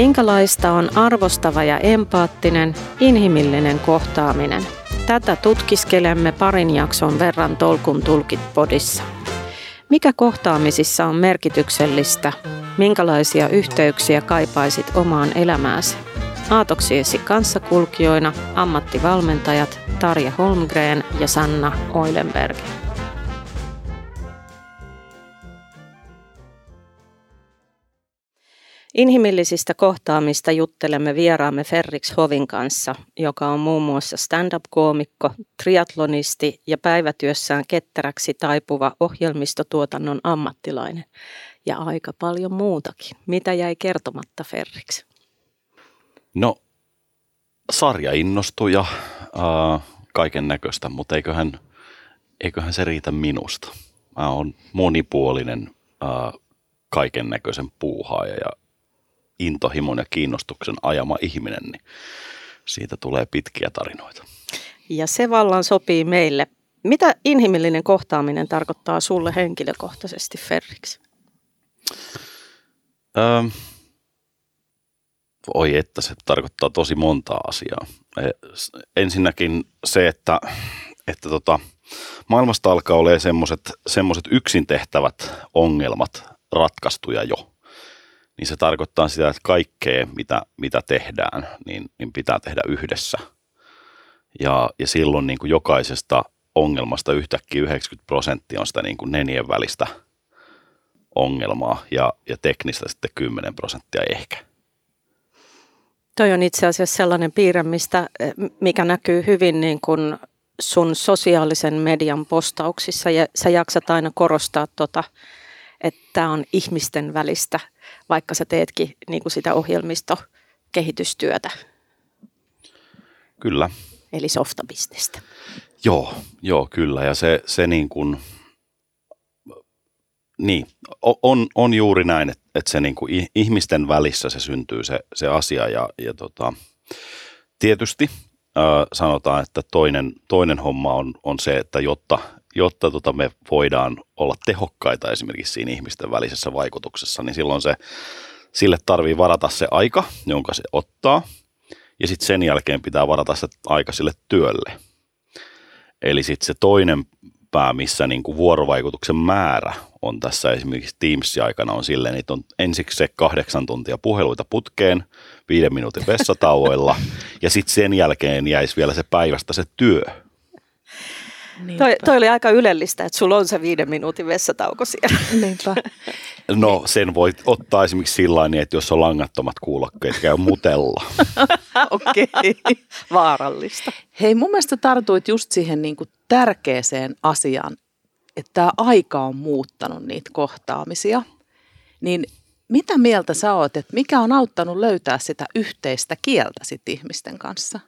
Minkälaista on arvostava ja empaattinen, inhimillinen kohtaaminen? Tätä tutkiskelemme parin jakson verran Tolkun tulkit podissa. Mikä kohtaamisissa on merkityksellistä? Minkälaisia yhteyksiä kaipaisit omaan elämääsi? Aatoksiesi kanssakulkijoina ammattivalmentajat Tarja Holmgren ja Sanna Oilenberg. Inhimillisistä kohtaamista juttelemme vieraamme Ferrix Hovin kanssa, joka on muun muassa stand-up-koomikko, triatlonisti ja päivätyössään ketteräksi taipuva ohjelmistotuotannon ammattilainen. Ja aika paljon muutakin. Mitä jäi kertomatta Ferrix? No, sarja innostui ja äh, kaiken näköistä, mutta eiköhän, eiköhän se riitä minusta. Mä oon monipuolinen äh, kaiken näköisen puuhaaja ja intohimon ja kiinnostuksen ajama ihminen, niin siitä tulee pitkiä tarinoita. Ja se vallan sopii meille. Mitä inhimillinen kohtaaminen tarkoittaa sulle henkilökohtaisesti, Ferriksi? Öö, oi että, se tarkoittaa tosi montaa asiaa. E, ensinnäkin se, että, että tota, maailmasta alkaa olemaan semmoiset yksin tehtävät ongelmat ratkaistuja jo niin se tarkoittaa sitä, että kaikkea, mitä, mitä tehdään, niin, niin pitää tehdä yhdessä. Ja, ja silloin niin kuin jokaisesta ongelmasta yhtäkkiä 90 prosenttia on sitä niin kuin nenien välistä ongelmaa ja, ja teknistä sitten 10 prosenttia ehkä. Toi on itse asiassa sellainen piirre, mistä, mikä näkyy hyvin niin kuin sun sosiaalisen median postauksissa ja sä jaksat aina korostaa tota, että tämä on ihmisten välistä, vaikka sä teetkin niin kuin sitä ohjelmistokehitystyötä. Kyllä. Eli softabisnestä. Joo, joo, kyllä. Ja se, se niin kuin, niin, on, on juuri näin, että, että se niin kuin ihmisten välissä se syntyy se, se asia ja, ja tota, tietysti äh, sanotaan, että toinen, toinen homma on, on se, että jotta, jotta tota me voidaan olla tehokkaita esimerkiksi siinä ihmisten välisessä vaikutuksessa, niin silloin se, sille tarvii varata se aika, jonka se ottaa, ja sitten sen jälkeen pitää varata se aika sille työlle. Eli sitten se toinen pää, missä niin kuin vuorovaikutuksen määrä on tässä esimerkiksi Teamsin aikana on silleen, että on ensiksi se kahdeksan tuntia puheluita putkeen, viiden minuutin vessatauoilla, ja sitten sen jälkeen jäisi vielä se päivästä se työ. Toi, toi oli aika ylellistä, että sulla on se viiden minuutin vessatauko siellä. Niinpä. No sen voi ottaa esimerkiksi sillä niin, että jos on langattomat kuulokkeet, käy mutella. Okei, okay. vaarallista. Hei, mun mielestä tartuit just siihen niin kuin tärkeäseen asiaan, että tämä aika on muuttanut niitä kohtaamisia. Niin mitä mieltä sä oot, että mikä on auttanut löytää sitä yhteistä kieltä sit ihmisten kanssa?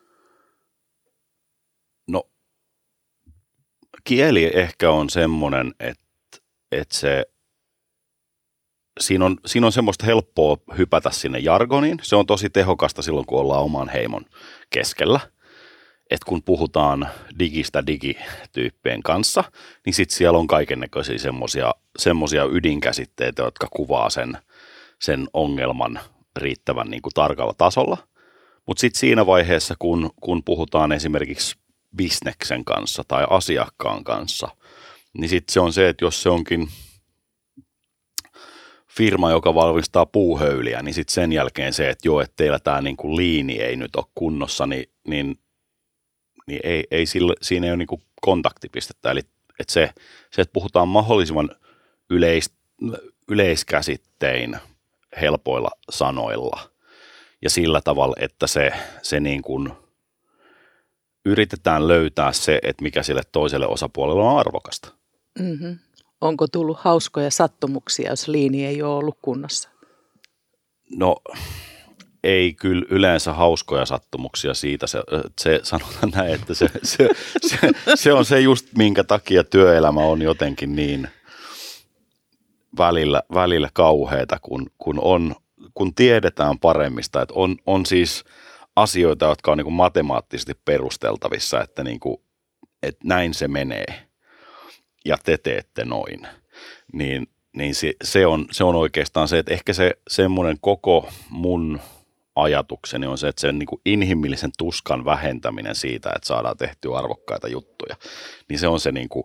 Kieli ehkä on semmoinen, että, että se, siinä on, siinä on semmoista helppoa hypätä sinne jargoniin. Se on tosi tehokasta silloin, kun ollaan oman heimon keskellä. Että kun puhutaan digistä digityyppien kanssa, niin sitten siellä on kaikennäköisiä semmoisia ydinkäsitteitä, jotka kuvaa sen, sen ongelman riittävän niin kuin tarkalla tasolla. Mutta sitten siinä vaiheessa, kun, kun puhutaan esimerkiksi bisneksen kanssa tai asiakkaan kanssa, niin sitten se on se, että jos se onkin firma, joka valmistaa puuhöyliä, niin sitten sen jälkeen se, että joo, että teillä tämä niinku liini ei nyt ole kunnossa, niin, niin, niin ei, ei sille, siinä ei ole niinku kontaktipistettä. Eli että se, se, että puhutaan mahdollisimman yleis, yleiskäsittein helpoilla sanoilla ja sillä tavalla, että se, se niin kuin – yritetään löytää se, että mikä sille toiselle osapuolelle on arvokasta. Mm-hmm. Onko tullut hauskoja sattumuksia, jos liini ei ole ollut kunnossa? No ei kyllä yleensä hauskoja sattumuksia siitä. Se, se sanotaan näin, että se, se, se, se on se just, minkä takia työelämä on jotenkin niin välillä, välillä kauheata, kun, kun, on, kun tiedetään paremmista. Että on, on siis – asioita, jotka on niin kuin matemaattisesti perusteltavissa, että, niin kuin, että näin se menee ja te teette noin, niin, niin se, se, on, se on oikeastaan se, että ehkä se semmoinen koko mun ajatukseni on se, että sen niin kuin inhimillisen tuskan vähentäminen siitä, että saadaan tehtyä arvokkaita juttuja, niin se on se, niin kuin,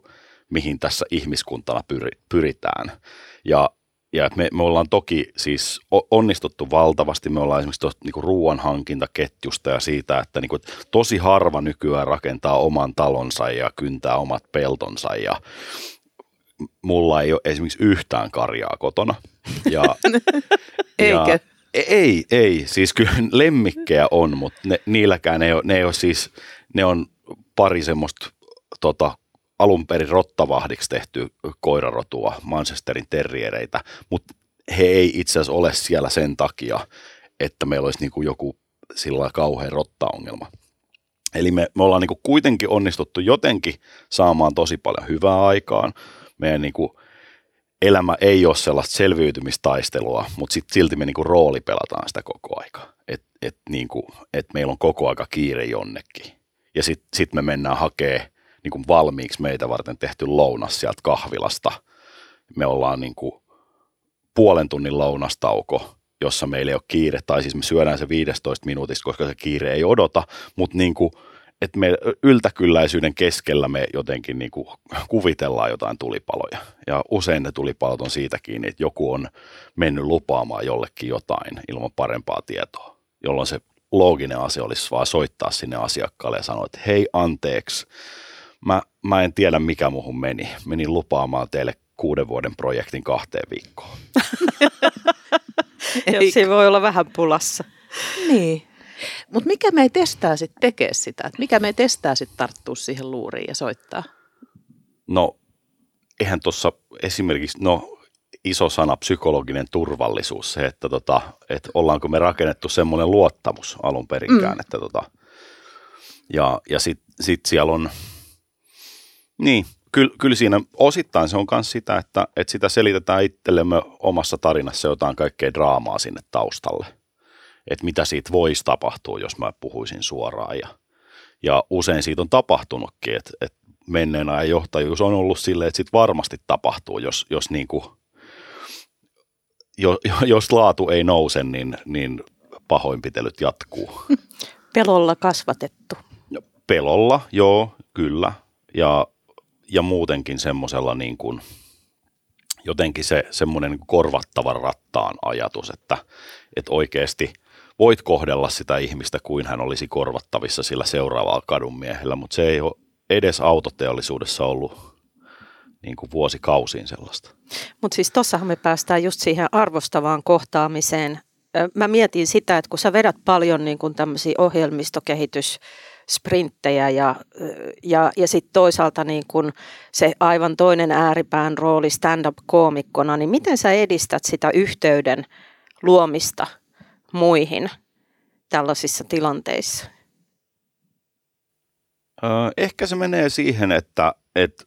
mihin tässä ihmiskuntana pyri, pyritään. Ja, ja me, me ollaan toki siis onnistuttu valtavasti, me ollaan esimerkiksi tuosta niin ruoanhankintaketjusta ja siitä, että niin kuin, tosi harva nykyään rakentaa oman talonsa ja kyntää omat peltonsa ja mulla ei ole esimerkiksi yhtään karjaa kotona. Ja, Eikö? Ja, ei, ei. Siis kyllä lemmikkejä on, mutta ne, niilläkään ei ole, ne ei ole siis, ne on pari semmoista tota, alun perin rottavahdiksi tehty koirarotua, Manchesterin terriereitä, mutta he ei itse asiassa ole siellä sen takia, että meillä olisi niin kuin joku sillä kauhean rottaongelma. Eli me, me ollaan niin kuin kuitenkin onnistuttu jotenkin saamaan tosi paljon hyvää aikaan. Meidän niin kuin elämä ei ole sellaista selviytymistaistelua, mutta sit silti me niinku rooli pelataan sitä koko aika. Että et niinku, et meillä on koko aika kiire jonnekin. Ja sitten sit me mennään hakee niinku valmiiksi meitä varten tehty lounas sieltä kahvilasta. Me ollaan niinku puolen tunnin lounastauko, jossa meillä ei ole kiire, tai siis me syödään se 15 minuutista, koska se kiire ei odota, mutta niinku, että me yltäkylläisyyden keskellä me jotenkin niin kuin kuvitellaan jotain tulipaloja. Ja usein ne tulipalot on siitä kiinni, että joku on mennyt lupaamaan jollekin jotain ilman parempaa tietoa, jolloin se looginen asia olisi vaan soittaa sinne asiakkaalle ja sanoa, että hei anteeksi, mä, mä en tiedä mikä muuhun meni. Menin lupaamaan teille kuuden vuoden projektin kahteen viikkoon. Jos siinä voi olla vähän pulassa. Niin. Mutta mikä me ei testaa sitten tekee sitä? Et mikä me ei testaa sitten tarttua siihen luuriin ja soittaa? No, eihän tuossa esimerkiksi, no iso sana psykologinen turvallisuus, se, että, tota, että ollaanko me rakennettu semmoinen luottamus alun perinkään, mm. että tota, ja, ja sitten sit siellä on, niin, kyllä, kyllä siinä osittain se on myös sitä, että, että sitä selitetään itsellemme omassa tarinassa jotain kaikkea draamaa sinne taustalle että mitä siitä voisi tapahtua, jos mä puhuisin suoraan. Ja, ja usein siitä on tapahtunutkin, että, että menneen ajan johtajuus on ollut silleen, että sit varmasti tapahtuu, jos, jos, niin kuin, jo, jos laatu ei nouse, niin, niin pahoinpitelyt jatkuu. Pelolla kasvatettu. Pelolla, joo, kyllä. Ja, ja muutenkin semmoisella niin kuin, jotenkin se semmoinen niin korvattavan rattaan ajatus, että, että oikeasti – voit kohdella sitä ihmistä kuin hän olisi korvattavissa sillä seuraavalla kadunmiehellä, mutta se ei ole edes autoteollisuudessa ollut niin kuin vuosikausiin sellaista. Mutta siis tuossahan me päästään just siihen arvostavaan kohtaamiseen. Mä mietin sitä, että kun sä vedät paljon niin kuin tämmöisiä ohjelmistokehitys sprinttejä ja, ja, ja sitten toisaalta niin kun se aivan toinen ääripään rooli stand-up-koomikkona, niin miten sä edistät sitä yhteyden luomista – muihin tällaisissa tilanteissa? Ehkä se menee siihen, että, että,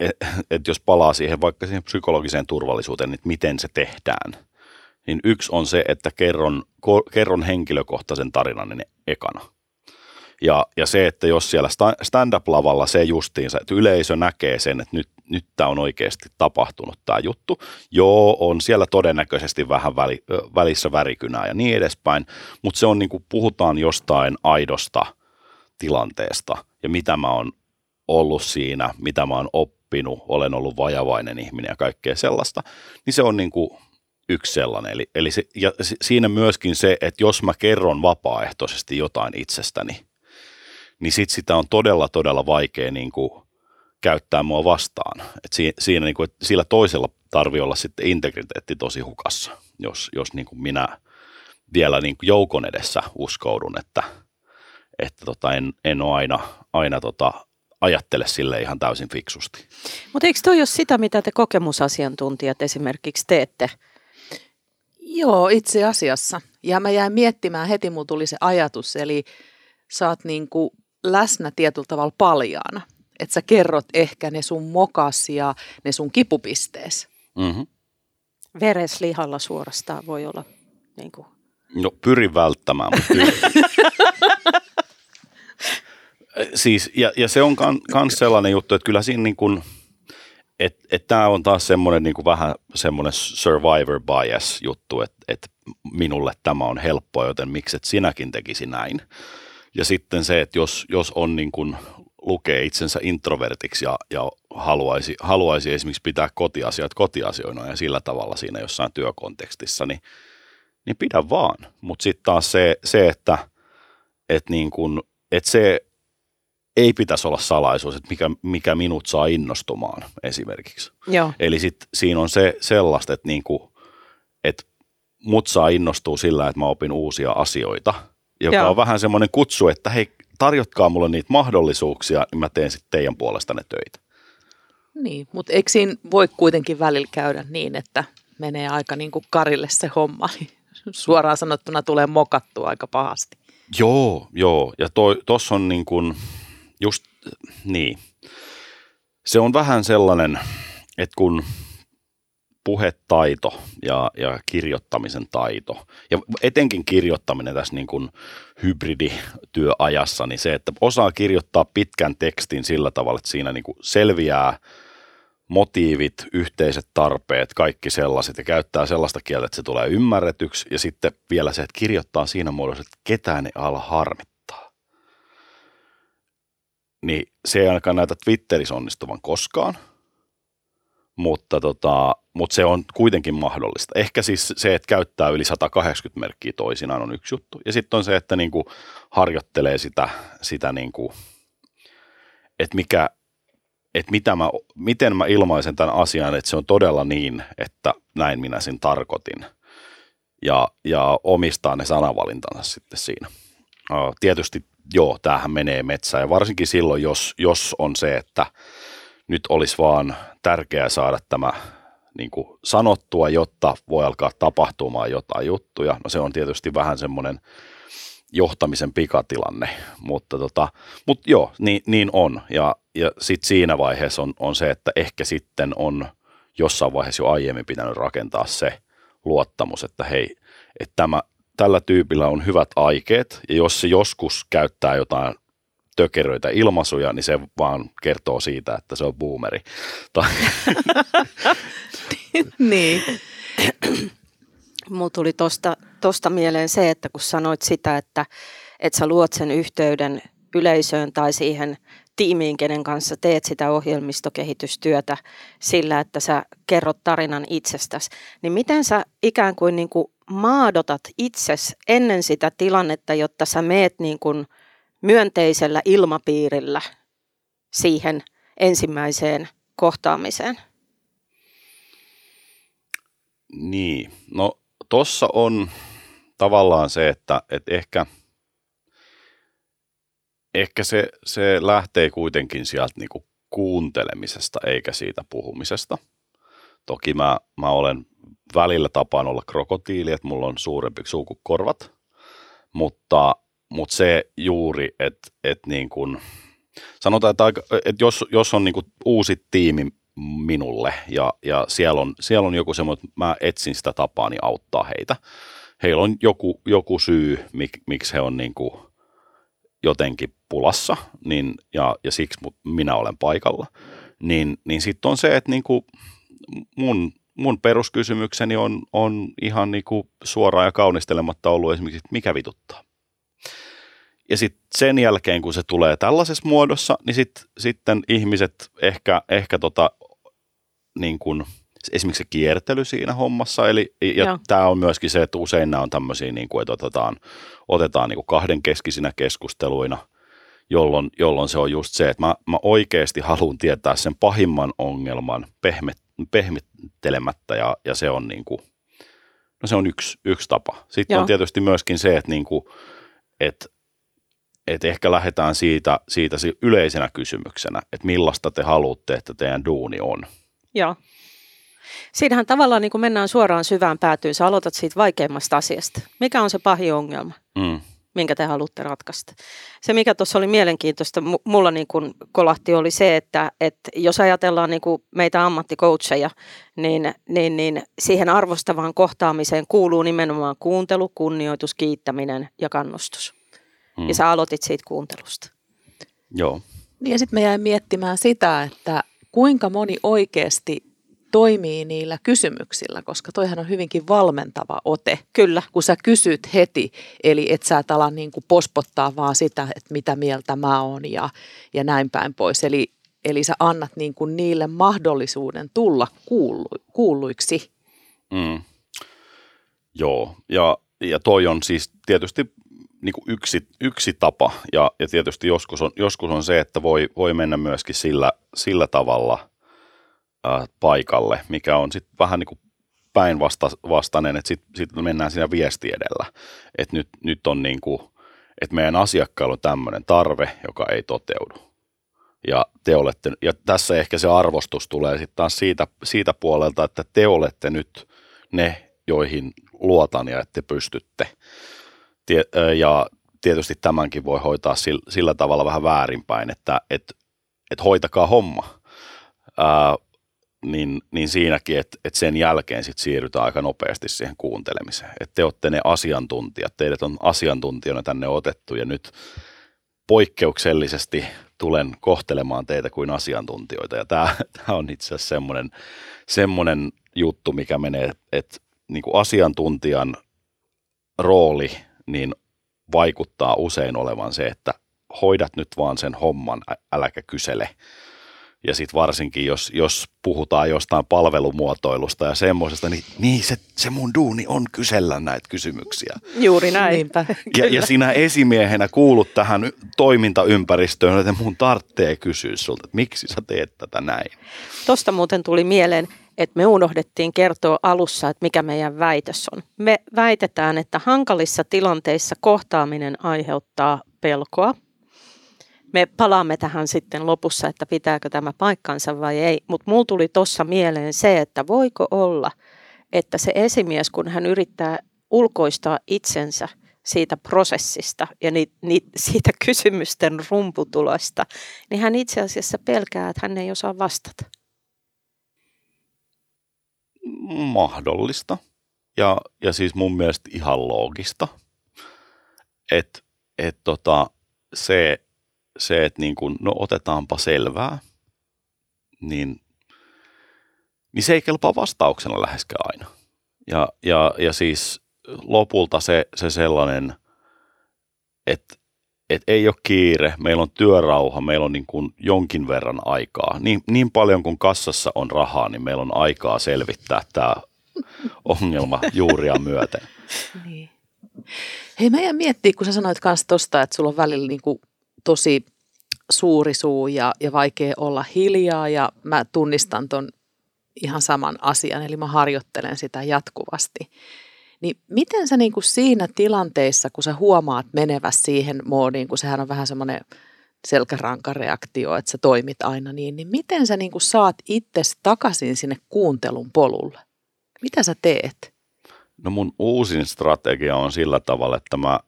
että, että jos palaa siihen vaikka siihen psykologiseen turvallisuuteen, niin miten se tehdään, niin yksi on se, että kerron, kerron henkilökohtaisen tarinan ekana. Ja, ja se, että jos siellä stand-up-lavalla se justiinsa, että yleisö näkee sen, että nyt, nyt tämä on oikeasti tapahtunut tämä juttu. Joo, on siellä todennäköisesti vähän väli, välissä värikynää ja niin edespäin, mutta se on niin kuin puhutaan jostain aidosta tilanteesta ja mitä mä oon ollut siinä, mitä mä oon oppinut, olen ollut vajavainen ihminen ja kaikkea sellaista, niin se on niin kuin yksi sellainen. Eli, eli se, ja siinä myöskin se, että jos mä kerron vapaaehtoisesti jotain itsestäni, niin sit sitä on todella, todella vaikea niin kuin käyttää mua vastaan. Et si, siinä niin kuin, että sillä toisella tarvii olla sitten integriteetti tosi hukassa, jos, jos niin kuin minä vielä niin kuin joukon edessä uskoudun, että, että tota, en, en ole aina, aina tota, ajattele sille ihan täysin fiksusti. Mutta eikö toi ole sitä, mitä te kokemusasiantuntijat esimerkiksi teette? Joo, itse asiassa. Ja mä jäin miettimään, heti mulla tuli se ajatus, eli sä oot niin kuin läsnä tietyllä tavalla paljaana. Että sä kerrot ehkä ne sun mokas ja ne sun kipupistees. Mm-hmm. Vereslihalla suorastaan voi olla niin kuin. No pyrin välttämään, mutta siis, ja, ja se on myös sellainen juttu, että kyllä siinä niin kuin, et, et tämä on taas semmoinen niin kuin vähän semmoinen survivor bias juttu, että et minulle tämä on helppoa, joten mikset sinäkin tekisi näin. Ja sitten se, että jos, jos on niin kuin lukee itsensä introvertiksi ja, ja haluaisi, haluaisi esimerkiksi pitää kotiasiat kotiasioina ja sillä tavalla siinä jossain työkontekstissa, niin, niin pidä vaan. Mutta sitten taas se, se että et niin kun, et se ei pitäisi olla salaisuus, että mikä, mikä minut saa innostumaan esimerkiksi. Joo. Eli sit siinä on se sellaista, että, niin kuin, että mut saa innostua sillä, että mä opin uusia asioita, joka Joo. on vähän semmoinen kutsu, että hei, tarjotkaa mulle niitä mahdollisuuksia, niin mä teen sitten teidän puolestanne töitä. Niin, mutta eikö siinä voi kuitenkin välillä käydä niin, että menee aika niin kuin karille se homma, niin suoraan sanottuna tulee mokattua aika pahasti. Joo, joo. Ja tuossa on niin kuin, just niin. Se on vähän sellainen, että kun puhetaito ja, ja kirjoittamisen taito, ja etenkin kirjoittaminen tässä niin kuin hybridityöajassa, niin se, että osaa kirjoittaa pitkän tekstin sillä tavalla, että siinä niin kuin selviää motiivit, yhteiset tarpeet, kaikki sellaiset, ja käyttää sellaista kieltä, että se tulee ymmärretyksi, ja sitten vielä se, että kirjoittaa siinä muodossa, että ketään ei ala harmittaa. Niin se ei ainakaan näytä Twitterissä onnistuvan koskaan – mutta, tota, mutta se on kuitenkin mahdollista. Ehkä siis se, että käyttää yli 180 merkkiä toisinaan on yksi juttu. Ja sitten on se, että niinku harjoittelee sitä, sitä niinku, että mikä, että mitä mä, miten mä ilmaisen tämän asian, että se on todella niin, että näin minä sen tarkoitin. Ja, ja omistaa ne sanavalintansa sitten siinä. Tietysti joo, tämähän menee metsään ja varsinkin silloin, jos, jos on se, että nyt olisi vaan tärkeää saada tämä niin kuin sanottua, jotta voi alkaa tapahtumaan jotain juttuja. No se on tietysti vähän semmoinen johtamisen pikatilanne, mutta, tota, mutta joo, niin, niin on. Ja, ja sitten siinä vaiheessa on, on se, että ehkä sitten on jossain vaiheessa jo aiemmin pitänyt rakentaa se luottamus, että hei, että tämä, tällä tyypillä on hyvät aikeet, ja jos se joskus käyttää jotain tökeröitä ilmaisuja, niin se vaan kertoo siitä, että se on boomeri. niin. Mulla tuli tosta, tosta mieleen se, että kun sanoit sitä, että, että sä luot sen yhteyden yleisöön tai siihen tiimiin, kenen kanssa teet sitä ohjelmistokehitystyötä sillä, että sä kerrot tarinan itsestäsi, niin miten sä ikään kuin, niin kuin maadotat itses ennen sitä tilannetta, jotta sä meet niin kuin – myönteisellä ilmapiirillä siihen ensimmäiseen kohtaamiseen? Niin, no tossa on tavallaan se, että, että ehkä, ehkä se, se lähtee kuitenkin sieltä niinku kuuntelemisesta eikä siitä puhumisesta. Toki mä, mä olen välillä tapaan olla krokotiili, että mulla on suurempi suukukorvat, mutta mutta se juuri, että et niin kun, sanotaan, että, aika, että jos, jos on niin kun uusi tiimi minulle ja, ja siellä, on, siellä on joku semmoinen, että mä etsin sitä tapaa niin auttaa heitä. Heillä on joku, joku syy, mik, miksi he on niin kuin jotenkin pulassa niin, ja, ja siksi minä olen paikalla. Niin, niin sitten on se, että niin kuin mun, mun peruskysymykseni on, on ihan niin kuin suoraan ja kaunistelematta ollut esimerkiksi, että mikä vituttaa. Ja sitten sen jälkeen, kun se tulee tällaisessa muodossa, niin sit, sitten ihmiset ehkä, ehkä tota, niin kun, esimerkiksi se kiertely siinä hommassa, eli, ja tämä on myöskin se, että usein nämä on tämmöisiä, niin kuin, että otetaan, otetaan niin kuin kahdenkeskisinä keskusteluina, jolloin, jolloin se on just se, että mä, mä oikeasti haluan tietää sen pahimman ongelman pehmet, pehmittelemättä, ja, ja se on niin kuin, no se on yksi, yksi tapa. Sitten Joo. on tietysti myöskin se, että, niin kuin, että et ehkä lähdetään siitä, siitä yleisenä kysymyksenä, että millaista te haluatte, että teidän duuni on. Joo. Siinähän tavallaan niin kuin mennään suoraan syvään päätyyn. Sä aloitat siitä vaikeimmasta asiasta. Mikä on se pahin ongelma, mm. minkä te haluatte ratkaista? Se, mikä tuossa oli mielenkiintoista, mulla niin kuin kolahti, oli se, että, että jos ajatellaan niin kuin meitä ammattikoutseja, niin, niin, niin siihen arvostavaan kohtaamiseen kuuluu nimenomaan kuuntelu, kunnioitus, kiittäminen ja kannustus. Mm. Ja sä aloitit siitä kuuntelusta. Joo. Niin ja sitten me jäin miettimään sitä, että kuinka moni oikeasti toimii niillä kysymyksillä, koska toihan on hyvinkin valmentava ote. Kyllä. Kun sä kysyt heti, eli et sä et ala niin kuin pospottaa vaan sitä, että mitä mieltä mä oon ja, ja näin päin pois. Eli, eli sä annat niin kuin niille mahdollisuuden tulla kuullu, kuulluiksi. Mm. Joo, ja, ja toi on siis tietysti niin kuin yksi, yksi tapa, ja, ja tietysti joskus on, joskus on se, että voi, voi mennä myöskin sillä, sillä tavalla ää, paikalle, mikä on sitten vähän niin kuin päinvastainen, että sitten sit mennään siinä viesti edellä, että nyt, nyt on niin kuin, että meidän asiakkailla on tämmöinen tarve, joka ei toteudu. Ja, te olette, ja tässä ehkä se arvostus tulee sitten taas siitä, siitä puolelta, että te olette nyt ne, joihin luotan ja että te pystytte. Ja tietysti tämänkin voi hoitaa sillä, tavalla vähän väärinpäin, että et, et hoitakaa homma. Ää, niin, niin siinäkin, että et sen jälkeen sit siirrytään aika nopeasti siihen kuuntelemiseen. Että te olette ne asiantuntijat, teidät on asiantuntijana tänne otettu ja nyt poikkeuksellisesti tulen kohtelemaan teitä kuin asiantuntijoita. Ja tämä, on itse asiassa semmoinen, semmoinen juttu, mikä menee, että niin kuin asiantuntijan rooli niin vaikuttaa usein olevan se, että hoidat nyt vaan sen homman, äläkä kysele. Ja sitten varsinkin, jos, jos puhutaan jostain palvelumuotoilusta ja semmoisesta, niin, niin se, se mun duuni on kysellä näitä kysymyksiä. Juuri näin. Niinpä. Ja, ja sinä esimiehenä kuulut tähän toimintaympäristöön, että mun tarvitsee kysyä sulta, että miksi sä teet tätä näin. Tuosta muuten tuli mieleen, että me unohdettiin kertoa alussa, että mikä meidän väitös on. Me väitetään, että hankalissa tilanteissa kohtaaminen aiheuttaa pelkoa. Me palaamme tähän sitten lopussa, että pitääkö tämä paikkansa vai ei, mutta mulla tuli tuossa mieleen se, että voiko olla, että se esimies, kun hän yrittää ulkoistaa itsensä siitä prosessista ja ni, ni, siitä kysymysten rumputulosta, niin hän itse asiassa pelkää, että hän ei osaa vastata mahdollista ja, ja siis mun mielestä ihan loogista, että et tota, se, se että niin kun, no otetaanpa selvää, niin, niin se ei kelpaa vastauksena läheskään aina. Ja, ja, ja siis lopulta se, se sellainen, että et ei ole kiire, meillä on työrauha, meillä on niin kuin jonkin verran aikaa. Niin, niin paljon kuin kassassa on rahaa, niin meillä on aikaa selvittää tämä ongelma juuria myöten. Niin. Hei, mä jään miettiä, kun sä sanoit kanssa tosta, että sulla on välillä niin kuin tosi suuri suu ja, ja vaikea olla hiljaa ja mä tunnistan ton ihan saman asian, eli mä harjoittelen sitä jatkuvasti. Niin miten sä niin kuin siinä tilanteessa, kun sä huomaat menevä siihen moodiin, kun sehän on vähän semmoinen selkärankareaktio, että sä toimit aina niin, niin miten sä niin kuin saat itse takaisin sinne kuuntelun polulle? Mitä sä teet? No mun uusin strategia on sillä tavalla, että mä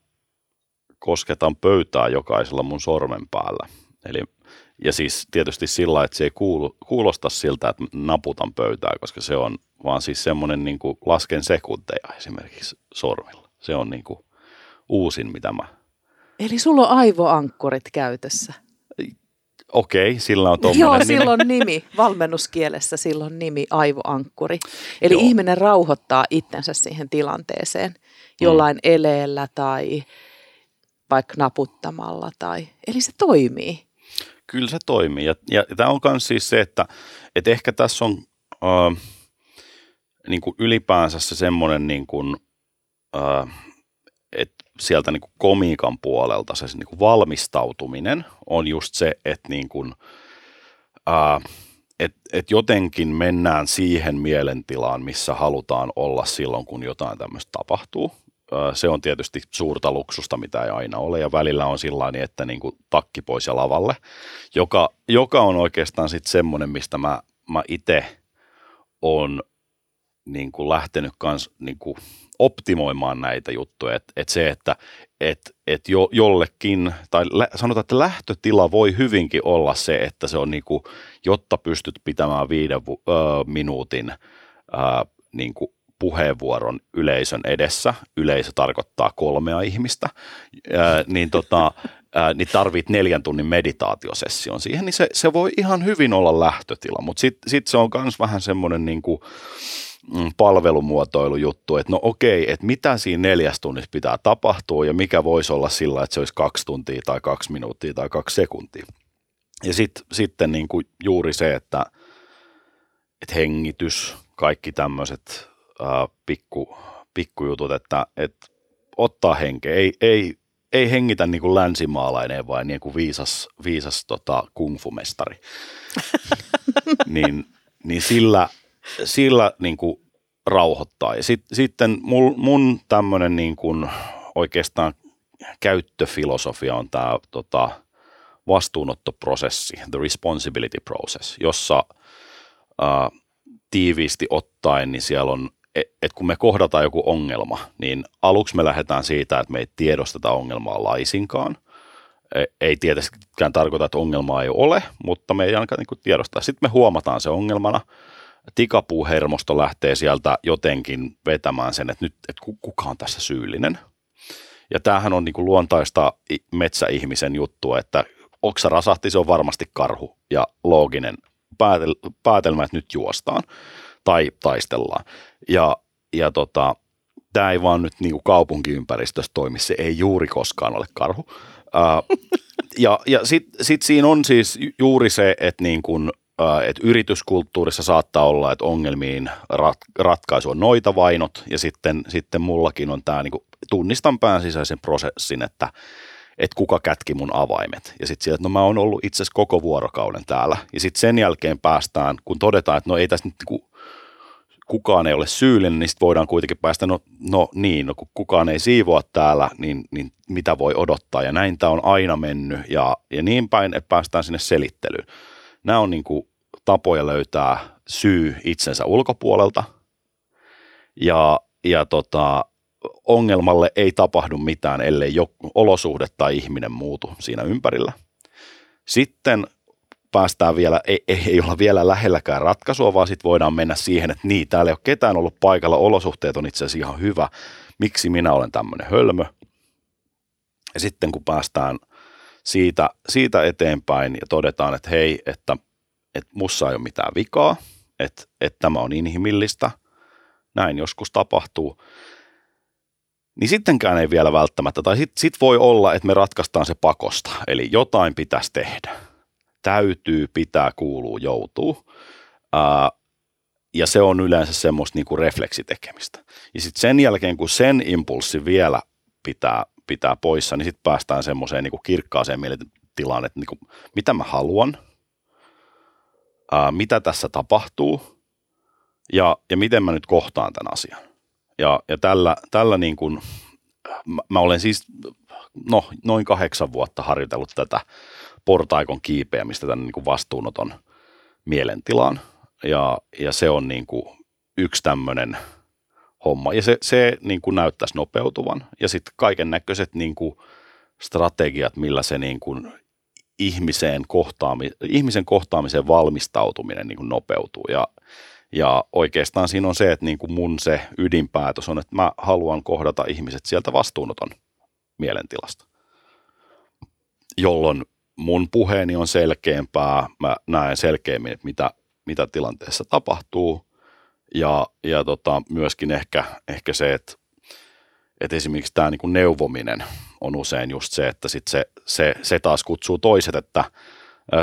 kosketan pöytää jokaisella mun sormen päällä. Eli, ja siis tietysti sillä, että se ei kuulu, kuulosta siltä, että naputan pöytää, koska se on vaan siis semmoinen niin kuin lasken sekunteja esimerkiksi sormilla. Se on niin kuin uusin, mitä mä... Eli sulla on aivoankkurit käytössä? Okei, sillä on tuommoinen Joo, nimi. silloin nimi. Valmennuskielessä silloin nimi aivoankkuri. Eli Joo. ihminen rauhoittaa itsensä siihen tilanteeseen jollain mm. eleellä tai vaikka naputtamalla. Tai... Eli se toimii. Kyllä se toimii. Ja, ja, tämä on myös siis se, että, että ehkä tässä on... Uh, niin kuin ylipäänsä se semmoinen, niin kuin, äh, että sieltä niin kuin komiikan puolelta se niin kuin valmistautuminen on just se, että niin kuin, äh, et, et jotenkin mennään siihen mielentilaan, missä halutaan olla silloin, kun jotain tämmöistä tapahtuu. Se on tietysti suurta luksusta, mitä ei aina ole, ja välillä on sillä että niin kuin takki pois ja lavalle, joka, joka on oikeastaan sitten semmoinen, mistä mä, mä itse on niin kuin lähtenyt kans niin kuin optimoimaan näitä juttuja. Että et se, että et, et jo, jollekin, tai lä, sanotaan, että lähtötila voi hyvinkin olla se, että se on niin kuin, jotta pystyt pitämään viiden ö, minuutin ö, niin kuin puheenvuoron yleisön edessä, yleisö tarkoittaa kolmea ihmistä, ö, niin, tota, ää, niin tarvit neljän tunnin meditaatiosession siihen, niin se, se voi ihan hyvin olla lähtötila, mutta sitten sit se on myös vähän semmoinen niin kuin, mm, palvelumuotoilujuttu, että no okei, että mitä siinä neljäs tunnissa pitää tapahtua ja mikä voisi olla sillä, että se olisi kaksi tuntia tai kaksi minuuttia tai kaksi sekuntia. Ja sit, sitten niin kuin juuri se, että, että hengitys, kaikki tämmöiset pikku, pikkujutut, että, että ottaa henkeä, ei, ei, ei hengitä niin kuin länsimaalainen, vaan niin kuin viisas, viisas tota, kungfu-mestari. niin, niin sillä, sillä niin kuin rauhoittaa. Ja sit, sitten mul, mun tämmöinen niin kuin oikeastaan käyttöfilosofia on tämä tota, vastuunottoprosessi, the responsibility process, jossa ää, tiiviisti ottaen, niin siellä on, että kun me kohdataan joku ongelma, niin aluksi me lähdetään siitä, että me ei tiedosteta ongelmaa laisinkaan. E, ei tietenkään tarkoita, että ongelmaa ei ole, mutta me ei ainakaan niin tiedostaa. Sitten me huomataan se ongelmana. Tikapuuhermosto lähtee sieltä jotenkin vetämään sen, että nyt että kuka on tässä syyllinen. Ja tämähän on niin kuin luontaista metsäihmisen juttua, että oksa rasahti, se on varmasti karhu ja looginen päätel, päätelmä, että nyt juostaan tai taistellaan. Ja, ja tota, tämä ei vaan nyt niin kaupunkiympäristössä toimi, se ei juuri koskaan ole karhu. Uh, ja ja sitten sit siinä on siis juuri se, että niin kuin, uh, et yrityskulttuurissa saattaa olla, että ongelmiin rat, ratkaisu on noita vainot, ja sitten, sitten mullakin on tämä, niin tunnistan pään sisäisen prosessin, että että kuka kätki mun avaimet. Ja sitten sieltä, että no mä oon ollut itse asiassa koko vuorokauden täällä. Ja sitten sen jälkeen päästään, kun todetaan, että no ei tässä nyt niinku, kukaan ei ole syyllinen, niin voidaan kuitenkin päästä, no, no niin, no kun kukaan ei siivoa täällä, niin, niin mitä voi odottaa. Ja näin tämä on aina mennyt ja, ja niin päin, että päästään sinne selittelyyn. Nämä on niinku tapoja löytää syy itsensä ulkopuolelta. Ja, ja tota, ongelmalle ei tapahdu mitään, ellei jo olosuhde tai ihminen muutu siinä ympärillä. Sitten päästään vielä, ei, ei olla vielä lähelläkään ratkaisua, vaan sitten voidaan mennä siihen, että niin, täällä ei ole ketään ollut paikalla, olosuhteet on itse asiassa ihan hyvä, miksi minä olen tämmöinen hölmö. Ja sitten kun päästään siitä, siitä eteenpäin ja todetaan, että hei, että, että mussa ei ole mitään vikaa, että, että tämä on inhimillistä, näin joskus tapahtuu, niin sittenkään ei vielä välttämättä, tai sitten sit voi olla, että me ratkaistaan se pakosta, eli jotain pitäisi tehdä. Täytyy, pitää, kuuluu, joutuu. Ää, ja se on yleensä semmoista niinku refleksitekemistä. Ja sitten sen jälkeen, kun sen impulssi vielä pitää, pitää poissa, niin sitten päästään semmoiseen niinku kirkkaaseen mielentilaan, että niinku, mitä mä haluan, ää, mitä tässä tapahtuu ja, ja miten mä nyt kohtaan tämän asian. Ja, ja tällä, tällä niin kuin, mä, mä olen siis no, noin kahdeksan vuotta harjoitellut tätä portaikon kiipeämistä tämän niin kuin vastuunoton mielentilaan. Ja, ja se on niin kuin yksi tämmöinen homma. Ja se, se niin kuin näyttäisi nopeutuvan. Ja sitten kaiken näköiset niin kuin strategiat, millä se niin kuin ihmiseen, kohtaami, ihmisen kohtaamiseen valmistautuminen niin kuin nopeutuu. Ja, ja oikeastaan siinä on se, että niin kuin mun se ydinpäätös on, että mä haluan kohdata ihmiset sieltä vastuunoton mielentilasta, jolloin mun puheeni on selkeämpää, mä näen selkeämmin, mitä, mitä tilanteessa tapahtuu. Ja, ja tota, myöskin ehkä, ehkä se, että, että esimerkiksi tämä niin kuin neuvominen on usein just se, että sit se, se, se taas kutsuu toiset, että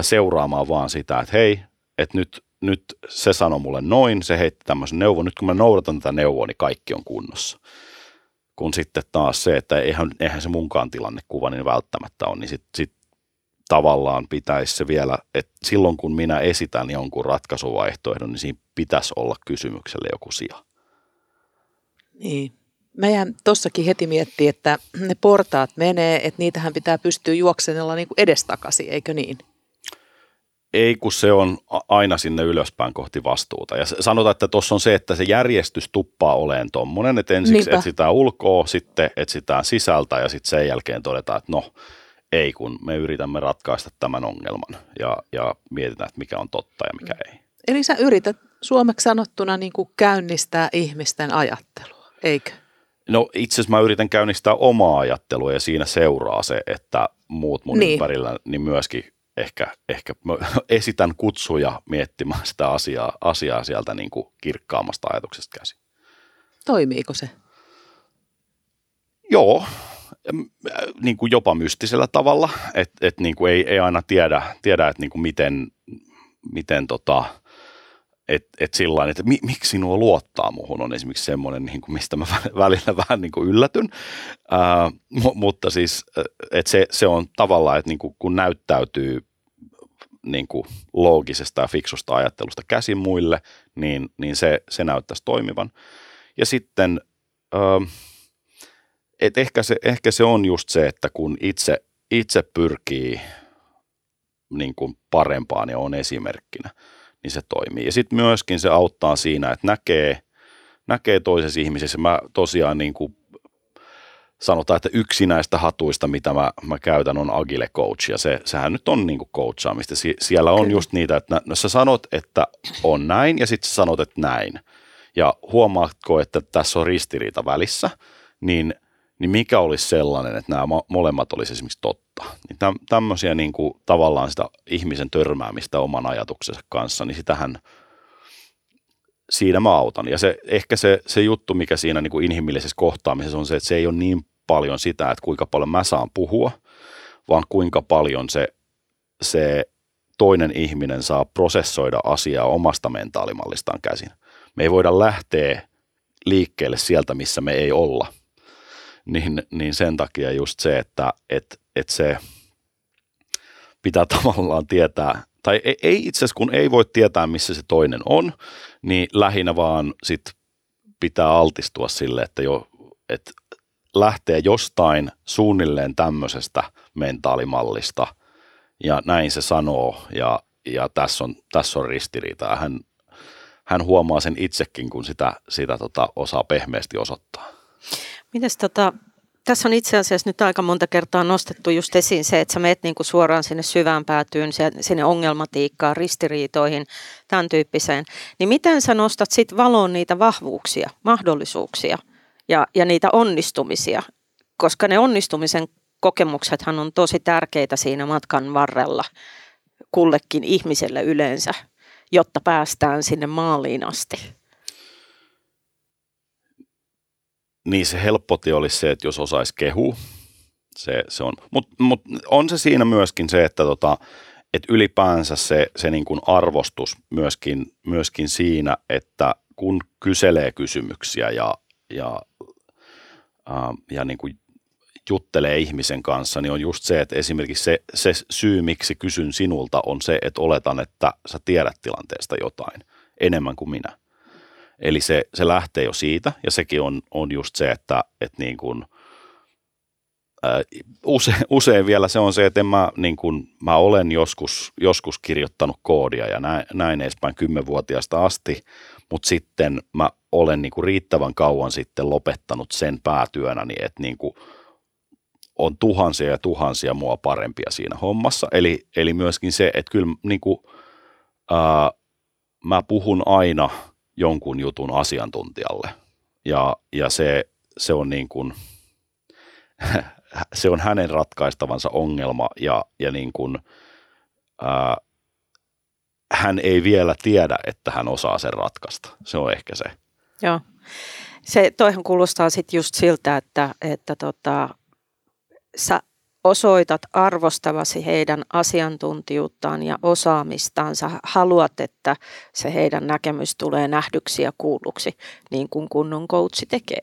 seuraamaan vaan sitä, että hei, että nyt nyt se sanoi mulle noin, se heitti tämmöisen neuvon, nyt kun mä noudatan tätä neuvoa, niin kaikki on kunnossa. Kun sitten taas se, että eihän, eihän se munkaan tilannekuva niin välttämättä on, niin sitten sit tavallaan pitäisi se vielä, että silloin kun minä esitän jonkun ratkaisuvaihtoehdon, niin siinä pitäisi olla kysymykselle joku sija. Niin. Meidän tuossakin heti miettii, että ne portaat menee, että niitähän pitää pystyä juoksenella niin kuin edestakaisin, eikö niin? Ei, kun se on aina sinne ylöspäin kohti vastuuta. Ja sanotaan, että tuossa on se, että se järjestys tuppaa oleen tuommoinen, että ensiksi Niinpä. etsitään ulkoa, sitten etsitään sisältä ja sitten sen jälkeen todetaan, että no ei, kun me yritämme ratkaista tämän ongelman ja, ja mietitään, että mikä on totta ja mikä ei. Eli sä yrität suomeksi sanottuna niin kuin käynnistää ihmisten ajattelua, eikö? No itse asiassa mä yritän käynnistää omaa ajattelua ja siinä seuraa se, että, muut mun niin. ympärillä, niin myöskin ehkä, ehkä esitän kutsuja miettimään sitä asiaa, asiaa sieltä niin kuin kirkkaammasta ajatuksesta käsin. Toimiiko se? Joo, niin kuin jopa mystisellä tavalla, että et niin ei, ei aina tiedä, tiedä että niin miten, miten tota, että et sillä että mi, miksi nuo luottaa muuhun on esimerkiksi semmoinen, niin kuin mistä mä välillä vähän niin kuin yllätyn. Ää, mutta siis, että se, se on tavallaan, että niin kuin, kun näyttäytyy niin kuin loogisesta ja fiksusta ajattelusta käsin muille, niin, niin se, se näyttäisi toimivan. Ja sitten, että ehkä se, ehkä se on just se, että kun itse, itse pyrkii niin kuin parempaan ja on esimerkkinä, niin se toimii. Ja sitten myöskin se auttaa siinä, että näkee, näkee toisessa ihmisessä. Mä tosiaan niin kuin sanotaan, että yksi näistä hatuista, mitä mä, mä käytän, on Agile Coach, ja se, sehän nyt on niin kuin coachaamista. Sie, siellä on Kyllä. just niitä, että no, sä sanot, että on näin, ja sitten sä sanot, että näin. Ja huomaatko, että tässä on ristiriita välissä, niin, niin mikä olisi sellainen, että nämä molemmat olisi esimerkiksi totta. Niin täm, tämmöisiä niin kuin, tavallaan sitä ihmisen törmäämistä oman ajatuksensa kanssa, niin sitähän siinä mä autan. Ja se, ehkä se, se juttu, mikä siinä niin kuin inhimillisessä kohtaamisessa on se, että se ei ole niin paljon sitä, että kuinka paljon mä saan puhua, vaan kuinka paljon se, se toinen ihminen saa prosessoida asiaa omasta mentaalimallistaan käsin. Me ei voida lähteä liikkeelle sieltä, missä me ei olla. Niin, niin sen takia just se, että et, et se pitää tavallaan tietää, tai ei, ei itse asiassa kun ei voi tietää, missä se toinen on, niin lähinnä vaan sit pitää altistua sille, että jo, että lähtee jostain suunnilleen tämmöisestä mentaalimallista ja näin se sanoo ja, ja tässä, on, tässä on ristiriita. Hän, hän huomaa sen itsekin, kun sitä, sitä tota, osaa pehmeästi osoittaa. Mites tota, tässä on itse asiassa nyt aika monta kertaa nostettu just esiin se, että sä meet niinku suoraan sinne syvään päätyyn, sinne ongelmatiikkaan, ristiriitoihin, tämän tyyppiseen. Niin miten sä nostat sitten valoon niitä vahvuuksia, mahdollisuuksia ja, ja niitä onnistumisia? Koska ne onnistumisen kokemuksethan on tosi tärkeitä siinä matkan varrella kullekin ihmiselle yleensä, jotta päästään sinne maaliin asti. Niin se helppoti olisi se, että jos osaisi kehu, se, se on. Mutta mut on se siinä myöskin se, että tota, et ylipäänsä se, se niin kuin arvostus myöskin, myöskin siinä, että kun kyselee kysymyksiä ja, ja, ää, ja niin kuin juttelee ihmisen kanssa, niin on just se, että esimerkiksi se, se syy, miksi kysyn sinulta, on se, että oletan, että sä tiedät tilanteesta jotain enemmän kuin minä. Eli se, se lähtee jo siitä, ja sekin on, on just se, että, että niin kuin, ää, usein, usein vielä se on se, että en mä, niin kuin, mä olen joskus, joskus kirjoittanut koodia ja näin, näin edespäin kymmenvuotiaasta asti, mutta sitten mä olen niin kuin riittävän kauan sitten lopettanut sen päätyönäni, että niin kuin, on tuhansia ja tuhansia mua parempia siinä hommassa. Eli, eli myöskin se, että kyllä niin kuin, ää, mä puhun aina – jonkun jutun asiantuntijalle. Ja, ja se, se, on niin kuin, se on hänen ratkaistavansa ongelma ja, ja niin kuin, ää, hän ei vielä tiedä, että hän osaa sen ratkaista. Se on ehkä se. Joo. Se, toihan kuulostaa sitten just siltä, että, että tota, sä osoitat arvostavasi heidän asiantuntijuuttaan ja osaamistansa, haluat, että se heidän näkemys tulee nähdyksi ja kuulluksi, niin kuin kunnon coachi tekee.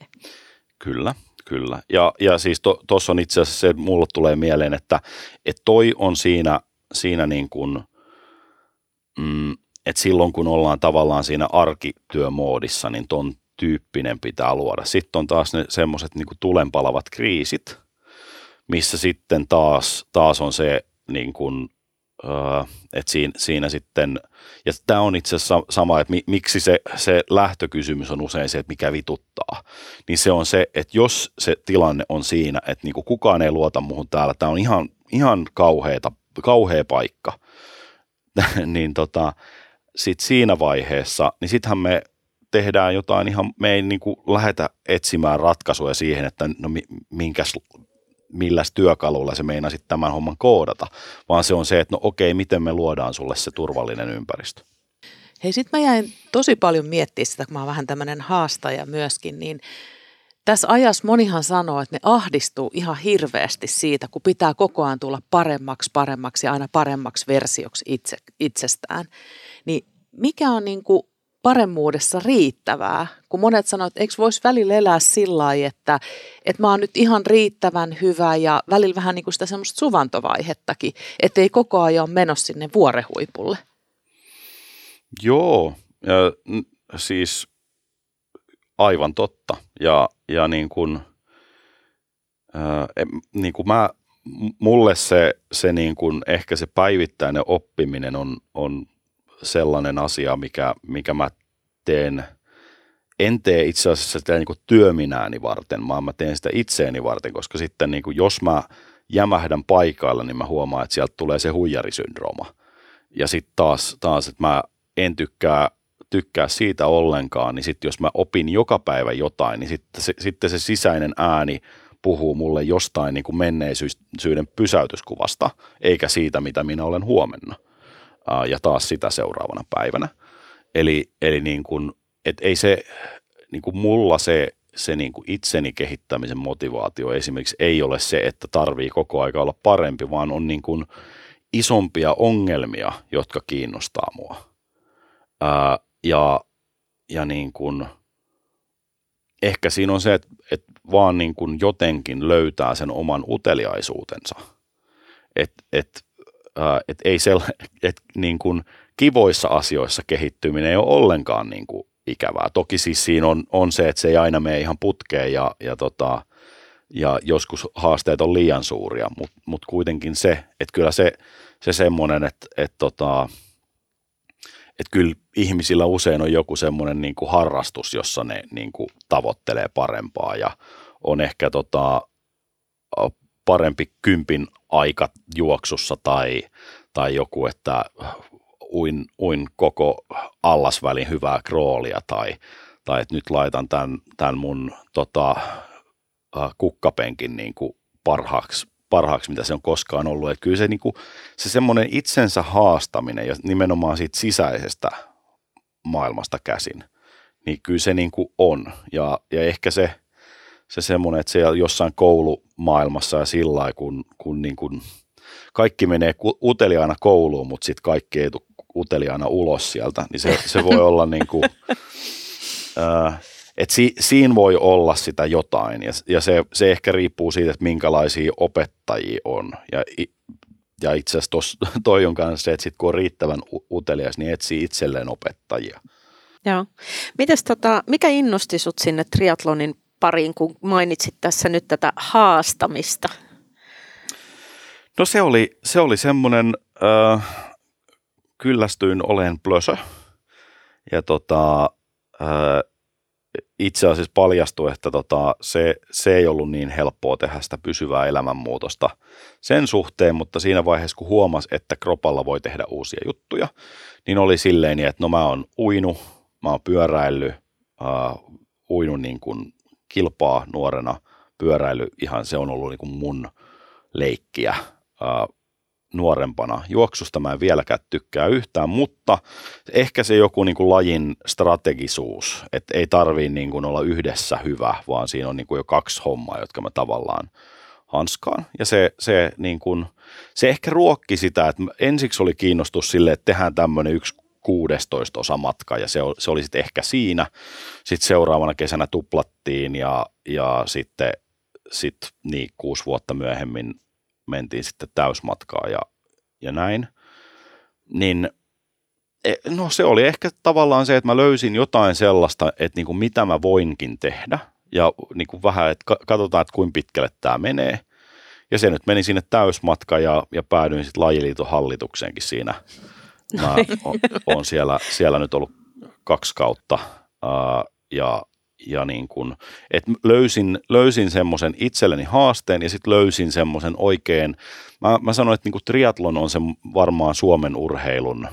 Kyllä, kyllä. Ja, ja siis tuossa to, on itse asiassa se, mulle tulee mieleen, että, että toi on siinä, siinä niin kuin, mm, että silloin kun ollaan tavallaan siinä arkityömoodissa, niin ton tyyppinen pitää luoda. Sitten on taas ne semmoiset niin tulenpalavat kriisit, missä sitten taas, taas on se, niin kuin, äh, että siinä, siinä sitten, ja tämä on itse asiassa sama, että mi, miksi se, se lähtökysymys on usein se, että mikä vituttaa, niin se on se, että jos se tilanne on siinä, että niin kuin kukaan ei luota muuhun täällä, tämä on ihan, ihan kauheata, kauhea paikka, niin tota, sitten siinä vaiheessa, niin sittenhän me tehdään jotain ihan, me ei niin kuin lähetä etsimään ratkaisuja siihen, että no minkäs millä työkalulla se meinasit tämän homman koodata, vaan se on se, että no okei, miten me luodaan sulle se turvallinen ympäristö. Hei, sit mä jäin tosi paljon miettimään sitä, kun mä oon vähän tämmöinen haastaja myöskin, niin tässä ajassa monihan sanoo, että ne ahdistuu ihan hirveästi siitä, kun pitää koko ajan tulla paremmaksi, paremmaksi ja aina paremmaksi versioksi itse, itsestään. Niin mikä on niin kuin paremmuudessa riittävää, kun monet sanoo, että eikö voisi välillä elää sillä lailla, että, että mä oon nyt ihan riittävän hyvä ja välillä vähän niin kuin sitä semmoista suvantovaihettakin, että ei koko ajan menossa sinne vuorehuipulle. Joo, ja, siis aivan totta. Ja, ja niin kuin, niin kuin mä, mulle se, se niin kuin ehkä se päivittäinen oppiminen on, on sellainen asia, mikä, mikä mä teen, en tee itse asiassa sitä niin työminääni varten, vaan mä teen sitä itseeni varten, koska sitten niin kuin jos mä jämähdän paikalla, niin mä huomaan, että sieltä tulee se huijarisyndrooma. Ja sitten taas, taas, että mä en tykkää, tykkää siitä ollenkaan, niin sitten jos mä opin joka päivä jotain, niin sitten se, sitten se sisäinen ääni puhuu mulle jostain niin kuin menneisyyden pysäytyskuvasta, eikä siitä, mitä minä olen huomenna ja taas sitä seuraavana päivänä. Eli, eli niin kuin, et ei se, niin kuin mulla se, se niin kuin itseni kehittämisen motivaatio esimerkiksi ei ole se, että tarvii koko aika olla parempi, vaan on niin kuin isompia ongelmia, jotka kiinnostaa mua. Ää, ja, ja niin kuin, ehkä siinä on se, että, että vaan niin kuin jotenkin löytää sen oman uteliaisuutensa. Että et että ei sel, et niin kuin kivoissa asioissa kehittyminen ei ole ollenkaan niin kuin ikävää. Toki siis siinä on, on se, että se ei aina mene ihan putkeen ja, ja, tota, ja joskus haasteet on liian suuria, mutta mut kuitenkin se, että kyllä se, se semmoinen, että et tota, et kyllä ihmisillä usein on joku semmoinen niin kuin harrastus, jossa ne niin kuin tavoittelee parempaa ja on ehkä tota, parempi kympin aika juoksussa tai, tai joku, että uin, uin koko allasvälin hyvää kroolia tai, tai että nyt laitan tämän, tämän mun tota, kukkapenkin niin kuin parhaaksi, parhaaksi, mitä se on koskaan ollut. Että kyllä se, niin kuin, se semmoinen itsensä haastaminen ja nimenomaan siitä sisäisestä maailmasta käsin, niin kyllä se niin kuin on. Ja, ja ehkä se – se semmoinen, että siellä jossain koulumaailmassa ja sillä lailla, kun, kun niin kuin kaikki menee uteliaana kouluun, mutta sitten kaikki ei tule uteliaana ulos sieltä, niin se, se voi olla niin kuin, äh, että si, siinä voi olla sitä jotain ja, ja se, se ehkä riippuu siitä, että minkälaisia opettajia on ja, ja itse asiassa toi on kanssa se, että sit kun on riittävän utelias, niin etsii itselleen opettajia. Joo. Mites tota, mikä innosti sut sinne triatlonin pariin, kun mainitsit tässä nyt tätä haastamista? No se oli, se oli semmoinen, äh, kyllästyin olen plösö. Ja tota, äh, itse asiassa paljastui, että tota, se, se ei ollut niin helppoa tehdä sitä pysyvää elämänmuutosta sen suhteen, mutta siinä vaiheessa, kun huomasi, että kropalla voi tehdä uusia juttuja, niin oli silleen, että no mä oon uinu, mä oon pyöräillyt, äh, uinut niin kuin kilpaa nuorena, pyöräily ihan se on ollut niin kuin mun leikkiä ää, nuorempana. Juoksusta mä en vieläkään tykkää yhtään, mutta ehkä se joku niin kuin lajin strategisuus, että ei tarvii niin kuin olla yhdessä hyvä, vaan siinä on niin kuin jo kaksi hommaa, jotka mä tavallaan hanskaan. Ja se, se, niin kuin, se ehkä ruokki sitä, että ensiksi oli kiinnostus sille, että tehdään tämmöinen yksi 16 osa matka ja se, se oli sitten ehkä siinä. Sitten seuraavana kesänä tuplattiin ja, ja sitten sit, niin, kuusi vuotta myöhemmin mentiin sitten täysmatkaa ja, ja näin. Niin e, no se oli ehkä tavallaan se, että mä löysin jotain sellaista, että niin kuin mitä mä voinkin tehdä ja niin kuin vähän, että katsotaan, että kuinka pitkälle tämä menee. Ja se nyt meni sinne täysmatka ja, ja päädyin sitten lajiliiton hallitukseenkin siinä Mä oon, oon siellä, siellä nyt ollut kaksi kautta ää, ja, ja niin kun, et löysin, löysin semmoisen itselleni haasteen ja sitten löysin semmoisen oikein, mä, mä sanoin, että niin kuin triatlon on se varmaan Suomen urheilun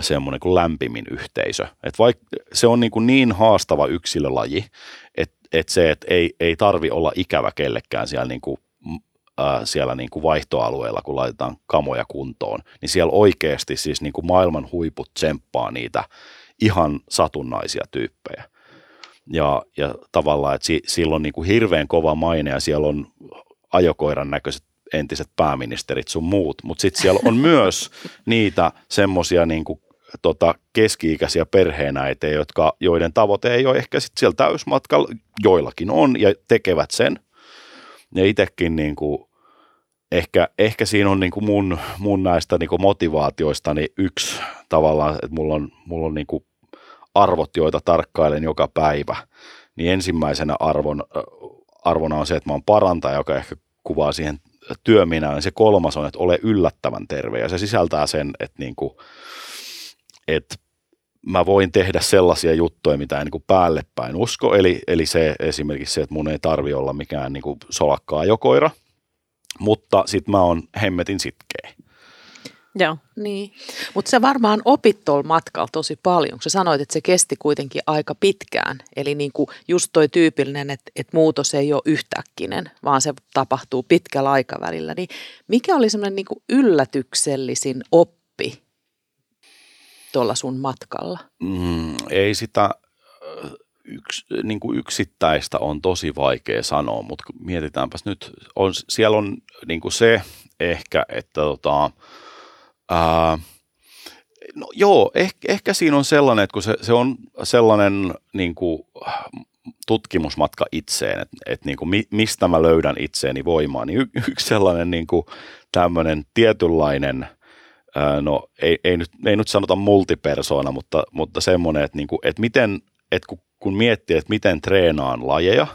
semmoinen kuin lämpimin yhteisö. Et vaikka se on niin, kuin niin haastava yksilölaji, että et se, että ei, ei tarvi olla ikävä kellekään siellä niin kuin ää, siellä niin kuin vaihtoalueella, kun laitetaan kamoja kuntoon, niin siellä oikeasti siis niin kuin maailman huiput tsemppaa niitä ihan satunnaisia tyyppejä. Ja, ja tavallaan, että si, sillä on niin kuin hirveän kova maine ja siellä on ajokoiran näköiset entiset pääministerit sun muut, mutta sitten siellä on myös niitä semmoisia niin kuin tota, keski-ikäisiä perheenäitejä, jotka, joiden tavoite ei ole ehkä sitten siellä täysmatkalla, joillakin on ja tekevät sen. Ja itsekin niin kuin, ehkä, ehkä siinä on niin kuin mun, mun näistä niin kuin motivaatioista niin yksi tavallaan, että mulla on, mulla on niin kuin arvot, joita tarkkailen joka päivä. Niin ensimmäisenä arvon, arvona on se, että mä oon parantaja, joka ehkä kuvaa siihen työminään. Se kolmas on, että ole yllättävän terve ja se sisältää sen, että niin kuin, että mä voin tehdä sellaisia juttuja, mitä en niin päälle päin usko. Eli, eli se esimerkiksi se, että mun ei tarvi olla mikään niin kuin solakkaa jokoira, mutta sitten mä oon hemmetin sitkeä. Joo. Niin, mutta sä varmaan opit tuolla matkalla tosi paljon. Sä sanoit, että se kesti kuitenkin aika pitkään. Eli niin kuin just toi tyypillinen, että, että muutos ei ole yhtäkkinen, vaan se tapahtuu pitkällä aikavälillä. Niin mikä oli semmoinen niin kuin yllätyksellisin oppi tuolla sun matkalla? Mm, ei sitä yks, niin kuin yksittäistä on tosi vaikea sanoa, mutta mietitäänpäs nyt, on, siellä on niin kuin se ehkä, että tota, ää, no joo, ehkä, ehkä siinä on sellainen, että kun se, se on sellainen niin kuin, tutkimusmatka itseen, että, että niin kuin, mistä mä löydän itseeni voimaa, niin y, yksi sellainen niin kuin, tämmöinen tietynlainen – no ei, ei, nyt, ei nyt sanota multipersona, mutta, mutta semmoinen, että, niin kuin, että miten, että kun, kun miettii, että miten treenaan lajeja,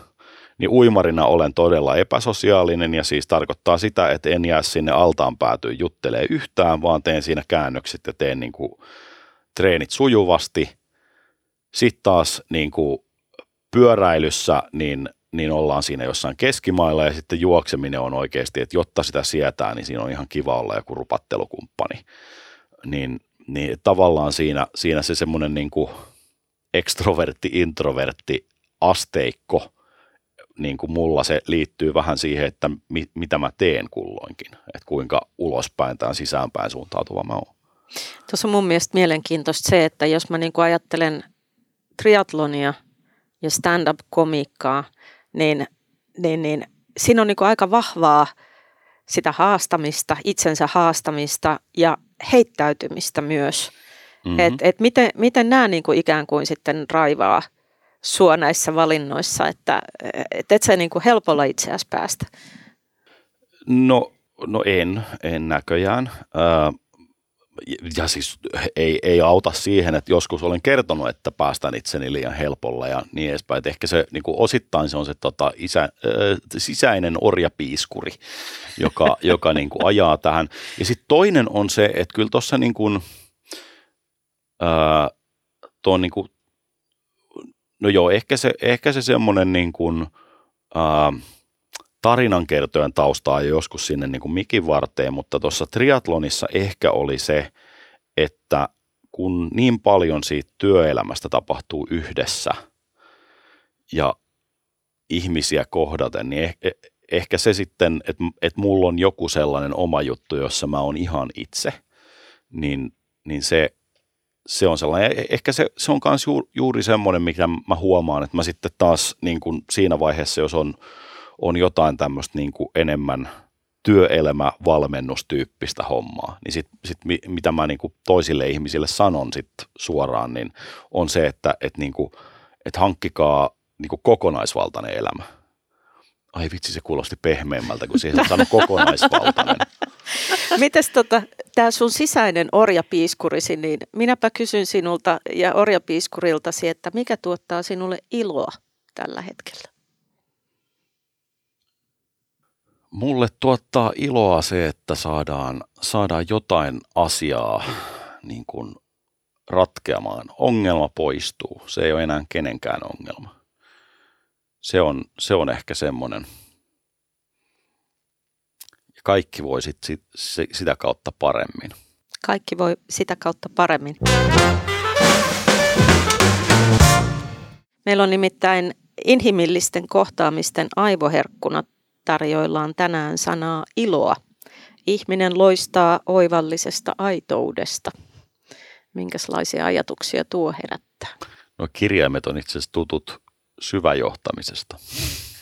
niin uimarina olen todella epäsosiaalinen ja siis tarkoittaa sitä, että en jää sinne altaan päätyyn juttelee yhtään, vaan teen siinä käännökset ja teen niin kuin treenit sujuvasti. Sitten taas niin kuin pyöräilyssä, niin niin ollaan siinä jossain keskimailla ja sitten juokseminen on oikeasti, että jotta sitä sietää, niin siinä on ihan kiva olla joku rupattelukumppani. Niin, niin tavallaan siinä, siinä se semmoinen niin kuin ekstrovertti, introvertti asteikko, niin kuin mulla se liittyy vähän siihen, että mi, mitä mä teen kulloinkin, että kuinka ulospäin tai sisäänpäin suuntautuva mä oon. Tuossa on mun mielestä mielenkiintoista se, että jos mä niin kuin ajattelen triatlonia ja stand-up-komiikkaa, niin, niin, niin siinä on niin kuin aika vahvaa sitä haastamista, itsensä haastamista ja heittäytymistä myös. Mm-hmm. Et, et miten, miten nämä niin kuin ikään kuin sitten raivaa sua näissä valinnoissa, että et, et sä niin kuin helpolla itseäsi päästä? No, no en, en näköjään. Äh, ja siis ei, ei auta siihen, että joskus olen kertonut, että päästän itseni liian helpolla ja niin edespäin. Että ehkä se niin kuin osittain se on se tota, isä, äh, sisäinen orjapiiskuri, joka, joka niin kuin ajaa tähän. Ja sitten toinen on se, että kyllä tuossa niin kuin, äh, tuon niin kuin, no joo, ehkä se, ehkä se semmoinen niin kuin, äh, tarinankertojen taustaa joskus sinne niin kuin mikin varteen, mutta tuossa triatlonissa ehkä oli se, että kun niin paljon siitä työelämästä tapahtuu yhdessä ja ihmisiä kohdaten, niin eh- eh- ehkä se sitten, että, että mulla on joku sellainen oma juttu, jossa mä oon ihan itse, niin, niin se, se on sellainen, e- ehkä se, se on myös juuri semmoinen, mikä mä huomaan, että mä sitten taas niin kuin siinä vaiheessa, jos on on jotain tämmöistä niin kuin enemmän työelämävalmennustyyppistä hommaa, niin sit, sit mitä mä niin kuin toisille ihmisille sanon sit suoraan, niin on se, että et niin kuin, et hankkikaa niin kuin kokonaisvaltainen elämä. Ai vitsi, se kuulosti pehmeämmältä, kun siihen sanoi kokonaisvaltainen. Mites tota, tämä sun sisäinen orjapiiskurisi, niin minäpä kysyn sinulta ja orjapiiskuriltasi, että mikä tuottaa sinulle iloa tällä hetkellä? mulle tuottaa iloa se, että saadaan, saadaan jotain asiaa niin kuin ratkeamaan. Ongelma poistuu. Se ei ole enää kenenkään ongelma. Se on, se on ehkä semmoinen. Kaikki voi sit, sit, sitä kautta paremmin. Kaikki voi sitä kautta paremmin. Meillä on nimittäin inhimillisten kohtaamisten aivoherkkuna tarjoillaan tänään sanaa iloa. Ihminen loistaa oivallisesta aitoudesta. Minkälaisia ajatuksia tuo herättää? No kirjaimet on itse asiassa tutut syväjohtamisesta.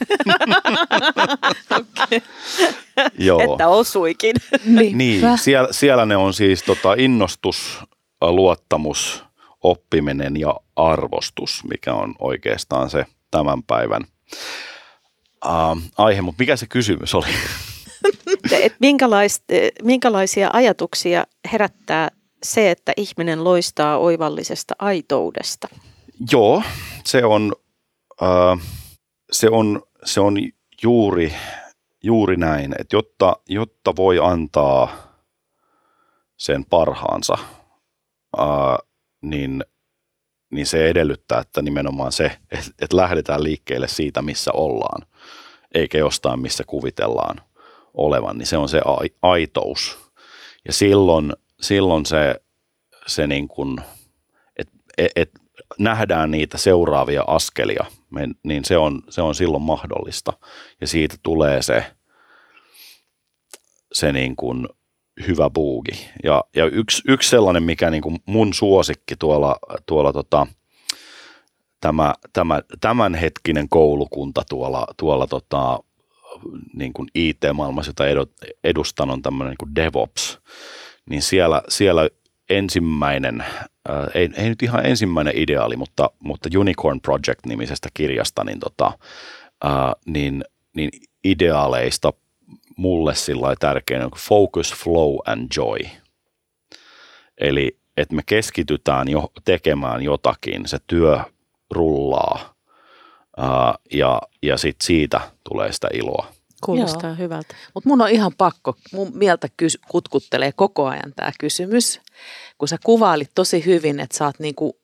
okay. Joo. Että osuikin. niin, siellä, siellä ne on siis tota, innostus, luottamus, oppiminen ja arvostus, mikä on oikeastaan se tämän päivän uh, aihe. Mutta mikä se kysymys oli? Et minkälaisia ajatuksia herättää se, että ihminen loistaa oivallisesta aitoudesta? Joo, se on, se on, se on juuri, juuri näin, että jotta, jotta voi antaa sen parhaansa, uh, niin, niin se edellyttää, että nimenomaan se, että, että lähdetään liikkeelle siitä, missä ollaan, eikä jostain, missä kuvitellaan olevan, niin se on se aitous. Ja silloin, silloin se, se niin kuin, että et, et nähdään niitä seuraavia askelia, niin se on, se on silloin mahdollista. Ja siitä tulee se, se niin kuin hyvä buugi. Ja, ja yksi, yksi sellainen, mikä niin kuin mun suosikki tuolla, tuolla tota, tämä, tämä, tämänhetkinen koulukunta tuolla, tuolla tota, niin kuin IT-maailmassa, jota edustan, on tämmöinen niin kuin DevOps, niin siellä, siellä ensimmäinen, äh, ei, ei nyt ihan ensimmäinen ideaali, mutta, mutta Unicorn Project-nimisestä kirjasta, niin, tota, äh, niin, niin ideaaleista mulle sillä tärkein on focus, flow and joy. Eli että me keskitytään jo tekemään jotakin, se työ rullaa ää, ja, ja sitten siitä tulee sitä iloa. Kuulostaa Joo. hyvältä. Mutta mun on ihan pakko, mun mieltä kys- kutkuttelee koko ajan tämä kysymys, kun sä kuvailit tosi hyvin, että sä oot niinku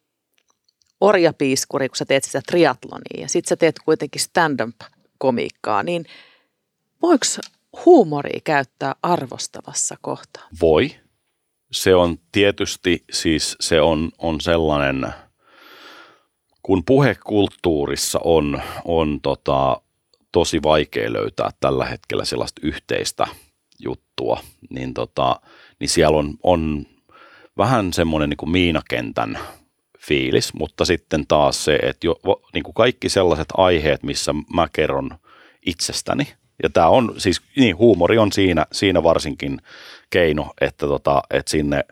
orjapiiskuri, kun sä teet sitä triatlonia ja sit sä teet kuitenkin stand-up-komiikkaa, niin voiko huumoria käyttää arvostavassa kohtaa? Voi. Se on tietysti siis se on, on sellainen, kun puhekulttuurissa on, on tota, tosi vaikea löytää tällä hetkellä sellaista yhteistä juttua, niin, tota, niin siellä on, on vähän semmoinen niin kuin miinakentän fiilis, mutta sitten taas se, että jo, niin kuin kaikki sellaiset aiheet, missä mä kerron itsestäni, ja tämä on siis, niin huumori on siinä, siinä varsinkin keino, että, tota, että sinne,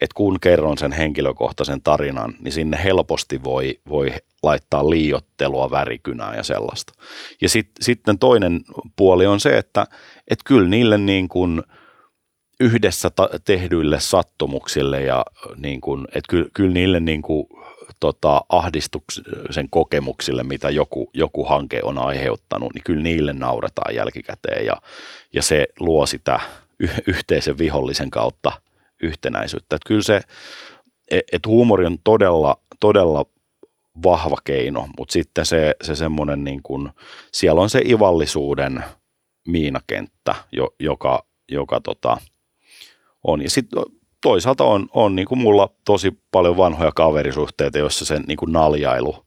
että kun kerron sen henkilökohtaisen tarinan, niin sinne helposti voi, voi laittaa liiottelua, värikynää ja sellaista. Ja sit, sitten toinen puoli on se, että et kyllä niille niin kuin yhdessä ta- tehdyille sattumuksille ja niin kuin, että kyllä, kyllä niille niin kuin tota, ahdistuksen kokemuksille, mitä joku, joku hanke on aiheuttanut, niin kyllä niille nauretaan jälkikäteen ja, ja se luo sitä yhteisen vihollisen kautta yhtenäisyyttä. Että kyllä se, että huumori on todella, todella vahva keino, mutta sitten se, se semmoinen niin kuin, siellä on se ivallisuuden miinakenttä, jo, joka, joka tota, on. Ja sitten toisaalta on, on niin kuin mulla tosi paljon vanhoja kaverisuhteita, joissa sen niin kuin naljailu,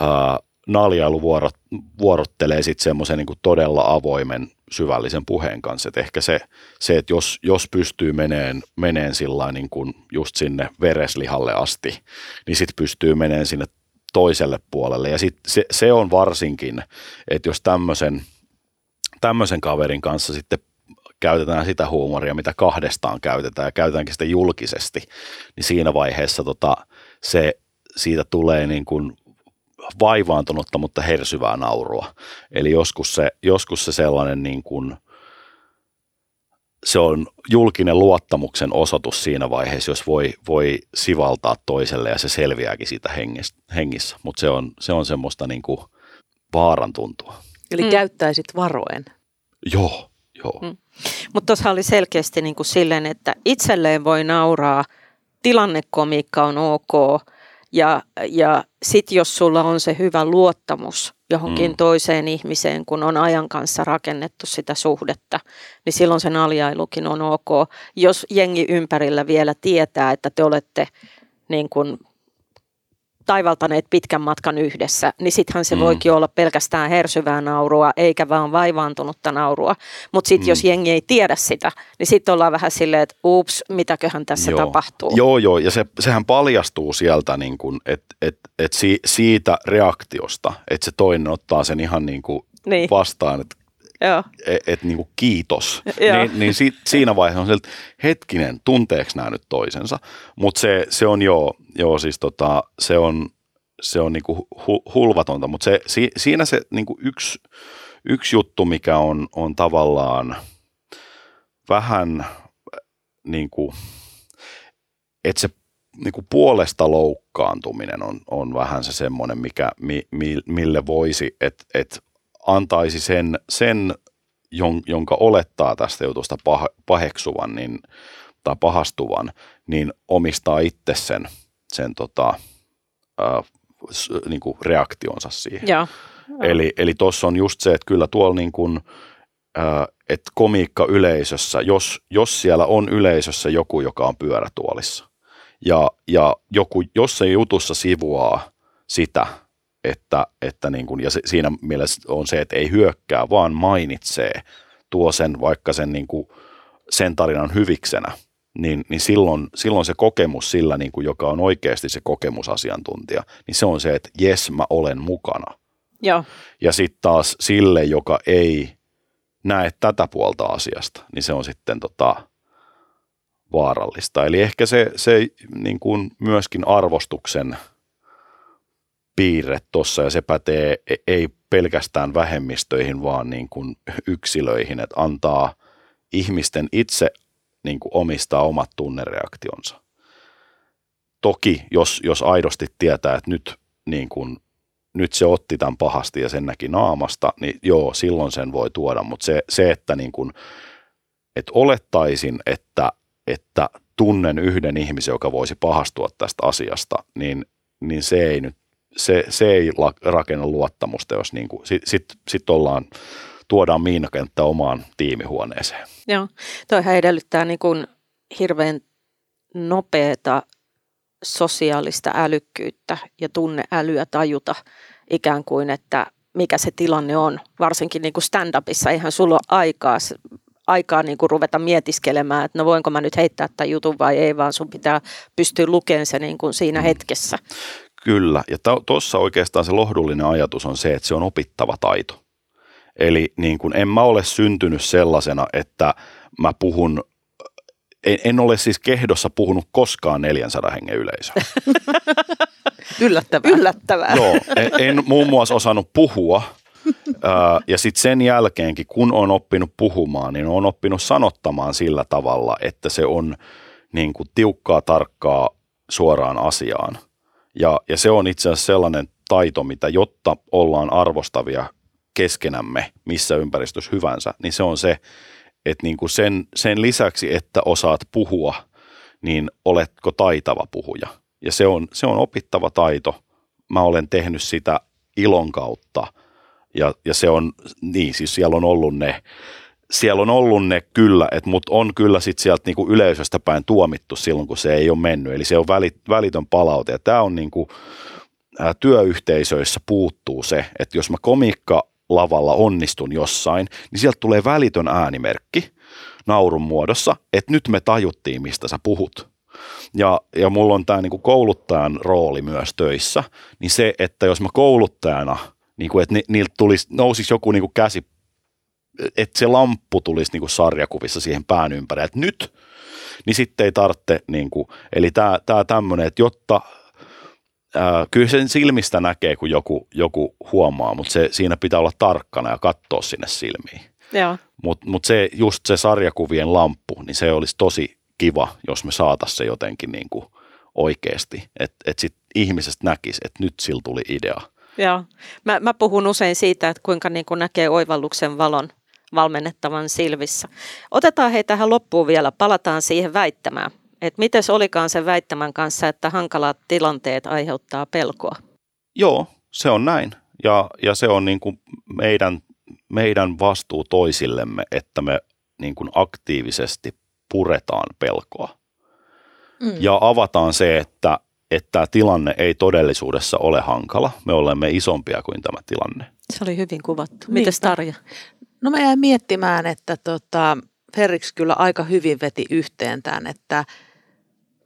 ää, naljailu vuorot, vuorottelee sitten semmoisen niin todella avoimen syvällisen puheen kanssa. Et ehkä se, se, että jos, jos pystyy meneen, meneen sillä niin kuin just sinne vereslihalle asti, niin sitten pystyy meneen sinne toiselle puolelle. Ja sit se, se on varsinkin, että jos tämmöisen, tämmöisen kaverin kanssa sitten käytetään sitä huumoria, mitä kahdestaan käytetään ja käytetäänkin sitä julkisesti, niin siinä vaiheessa tota, se, siitä tulee niin kuin vaivaantunutta, mutta hersyvää naurua. Eli joskus se, joskus se sellainen niin kuin, se on julkinen luottamuksen osoitus siinä vaiheessa, jos voi, voi sivaltaa toiselle ja se selviääkin siitä hengissä, mutta se on, se on semmoista niin kuin vaaran tuntua. Eli mm. käyttäisit varoen. Joo, joo. Mm. Mutta tuossa oli selkeästi niin kuin silleen, että itselleen voi nauraa, tilannekomiikka on ok, ja, ja sitten jos sulla on se hyvä luottamus johonkin mm. toiseen ihmiseen, kun on ajan kanssa rakennettu sitä suhdetta, niin silloin sen aljailukin on ok. Jos jengi ympärillä vielä tietää, että te olette niin kuin taivaltaneet pitkän matkan yhdessä, niin sittenhän se Mm. voikin olla pelkästään hersyvää naurua, eikä vaan vaivaantunutta naurua. Mutta sitten Mm. jos jengi ei tiedä sitä, niin sitten ollaan vähän silleen, että ups, mitäköhän tässä Joo. tapahtuu. Joo, joo, ja se, sehän paljastuu sieltä, niin että et, et si, siitä reaktiosta, että se toinen ottaa sen ihan niin kuin Niin. vastaan, että Joo. et, et niin kuin kiitos. Joo. Niin, niin si, siinä vaiheessa on se, että hetkinen, tunteeko nämä nyt toisensa? Mutta se, se on joo, joo siis tota, se on, se on niinku hu, hulvatonta, mutta se, si, siinä se niinku yksi, yksi juttu, mikä on, on tavallaan vähän niin kuin, että se niin kuin puolesta loukkaantuminen on, on vähän se semmoinen, mikä, mi, mi, mille voisi, että et antaisi sen, sen jon, jonka olettaa tästä jutusta pah, paheksuvan niin, tai pahastuvan, niin omistaa itse sen, sen tota, s, niin kuin reaktionsa siihen. Joo. Eli, eli tuossa on just se, että kyllä tuolla niin kuin, ää, että komiikka yleisössä, jos, jos siellä on yleisössä joku, joka on pyörätuolissa, ja, ja joku, jos se jutussa sivuaa sitä, että, että niin kuin, ja se, siinä mielessä on se, että ei hyökkää, vaan mainitsee, tuo sen vaikka sen, niin kuin, sen tarinan hyviksenä, niin, niin silloin, silloin se kokemus sillä, niin kuin, joka on oikeasti se kokemusasiantuntija, niin se on se, että jes, mä olen mukana. Joo. Ja sitten taas sille, joka ei näe tätä puolta asiasta, niin se on sitten tota, vaarallista. Eli ehkä se, se niin kuin myöskin arvostuksen piirre tuossa, ja se pätee e- ei pelkästään vähemmistöihin, vaan niin kuin yksilöihin, että antaa ihmisten itse niin kuin omistaa omat tunnereaktionsa. Toki, jos, jos aidosti tietää, että nyt, niin kuin, nyt se otti tämän pahasti ja sen näki naamasta, niin joo, silloin sen voi tuoda, mutta se, se että, niin kuin, että olettaisin, että, että tunnen yhden ihmisen, joka voisi pahastua tästä asiasta, niin, niin se ei nyt se, se ei rakenna luottamusta, jos niin kuin, sit, sit, sit ollaan, tuodaan miinakenttä omaan tiimihuoneeseen. Joo. Toihan edellyttää niin kuin hirveän nopeata sosiaalista älykkyyttä ja tunneälyä tajuta ikään kuin, että mikä se tilanne on. Varsinkin niin kuin stand-upissa, eihän sulla ole aikaa, aikaa niin kuin ruveta mietiskelemään, että no voinko mä nyt heittää tämän jutun vai ei, vaan sun pitää pystyä lukemaan se niin kuin siinä hetkessä. Kyllä, ja tuossa oikeastaan se lohdullinen ajatus on se, että se on opittava taito. Eli niin kuin en mä ole syntynyt sellaisena, että mä puhun, en, en ole siis kehdossa puhunut koskaan 400 hengen yleisöä. Yllättävää. Yllättävää. Joo, en, en muun muassa osannut puhua. Ja sitten sen jälkeenkin, kun on oppinut puhumaan, niin on oppinut sanottamaan sillä tavalla, että se on niin kuin tiukkaa, tarkkaa, suoraan asiaan. Ja, ja se on itse asiassa sellainen taito, mitä jotta ollaan arvostavia keskenämme missä ympäristössä hyvänsä, niin se on se, että niin kuin sen, sen lisäksi, että osaat puhua, niin oletko taitava puhuja. Ja se on, se on opittava taito. Mä olen tehnyt sitä ilon kautta. Ja, ja se on, niin siis siellä on ollut ne, siellä on ollut ne kyllä, että mut on kyllä sitten sieltä niinku yleisöstä päin tuomittu silloin, kun se ei ole mennyt. Eli se on välit, välitön palaute. Ja tämä on niinku, ää, työyhteisöissä puuttuu se, että jos mä komiikka lavalla onnistun jossain, niin sieltä tulee välitön äänimerkki naurun muodossa, että nyt me tajuttiin, mistä sä puhut. Ja, ja mulla on tämä niinku kouluttajan rooli myös töissä, niin se, että jos mä kouluttajana, niinku, että ni, niiltä tulisi, nousisi joku niinku käsi, että se lamppu tulisi niinku sarjakuvissa siihen pään ympärille, että nyt, niin sitten ei tarvitse, niinku, eli tämä tämmöinen, että jotta ää, kyllä sen silmistä näkee, kun joku, joku huomaa, mutta se, siinä pitää olla tarkkana ja katsoa sinne silmiin. Mutta mut se, just se sarjakuvien lamppu, niin se olisi tosi kiva, jos me saataisiin se jotenkin niin kuin oikeasti. Että et sit ihmisestä näkisi, että nyt sillä tuli idea. Joo. Mä, mä puhun usein siitä, että kuinka niin kuin näkee oivalluksen valon valmennettavan silvissä. Otetaan hei tähän loppuun vielä, palataan siihen väittämään. Että miten olikaan sen väittämän kanssa, että hankalat tilanteet aiheuttaa pelkoa? Joo, se on näin. Ja, ja se on niin kuin meidän, meidän vastuu toisillemme, että me niin kuin aktiivisesti puretaan pelkoa. Mm. Ja avataan se, että, että tämä tilanne ei todellisuudessa ole hankala. Me olemme isompia kuin tämä tilanne. Se oli hyvin kuvattu. Mites Tarja? No mä jäin miettimään, että tota, Ferrix kyllä aika hyvin veti yhteen tämän, että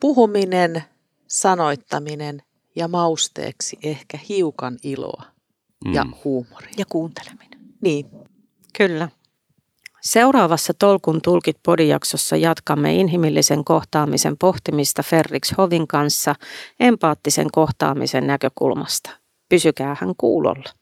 puhuminen, sanoittaminen ja mausteeksi ehkä hiukan iloa mm. ja huumoria. Ja kuunteleminen. Niin. Kyllä. Seuraavassa Tolkun tulkit podijaksossa jatkamme inhimillisen kohtaamisen pohtimista Ferrix Hovin kanssa empaattisen kohtaamisen näkökulmasta. Pysykää hän kuulolla.